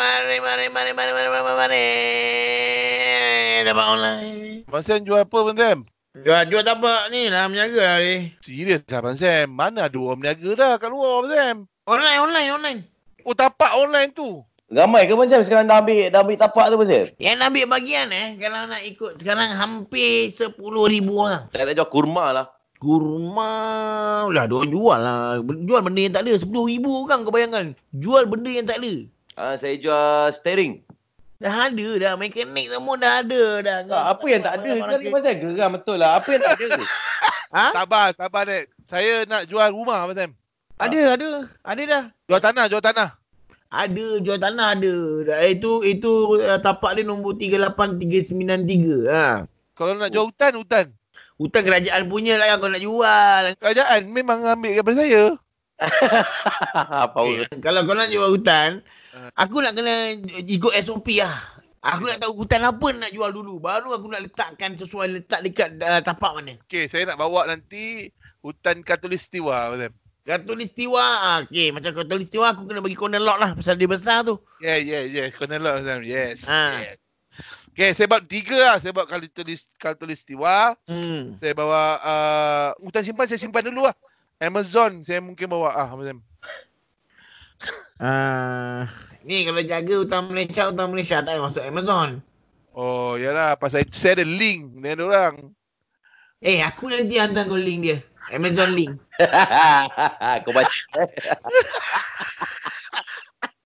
mari, mari, mari, mari, mari, mari, mari. Dapat online. Abang Sam jual apa Abang Sam? Jual, jual tapak ni lah, meniaga lah ni. Serius lah Abang Sam. Mana ada orang meniaga dah kat luar Abang Sam? Online, online, online. Oh tapak online tu. Ramai ke Abang Sam sekarang dah ambil, dah ambil tapak tu Abang Sam? Yang nak ambil bagian eh, kalau nak ikut sekarang hampir 10 ribu orang. Saya nak jual kurma lah. Kurma lah, dia orang jual lah. Jual benda yang tak ada. 10 ribu orang kau bayangkan. Jual benda yang tak ada. Ah, saya jual steering. Dah ada dah. Mekanik semua dah ada dah. Ah, apa yang tak ada sekarang Abang Sam? Geram betul lah. Apa yang tak ada? Ha? Sabar, sabar Dek. Saya nak jual rumah Abang Sam. Ada, ada. Ada dah. Jual tanah, jual tanah. Ada, jual tanah ada. Dah, Itu itu uh, tapak dia nombor 38393. Ha. Kalau nak jual hutan, hutan. Hutang kerajaan punya lah yang kau nak jual. Kerajaan memang ambil daripada saya. apa? Kalau kau nak jual hutan, Ah. aku nak kena ikut SOP lah. Aku nak tahu hutan apa nak jual dulu. Baru aku nak letakkan sesuai letak dekat uh, tapak mana. Okey, saya nak bawa nanti hutan Katulistiwa. Katulistiwa. Ah, okay, macam katulistiwa aku kena bagi corner lot lah. Pasal dia besar tu. Yeah, yeah, nak Abang Sam. Yes. Ha. yes. Okey, saya bawa tiga lah. Saya bawa Katulis, Katulistiwa. Hmm. Saya bawa uh, hutan simpan, saya simpan dulu lah. Amazon, saya mungkin bawa ah, Sam. Ah, ni kalau jaga hutang Malaysia, hutang Malaysia tak payah masuk Amazon. Oh, yalah. Pasal itu saya ada link dengan orang. Eh, aku nanti hantar kau link dia. Amazon link. Kau baca.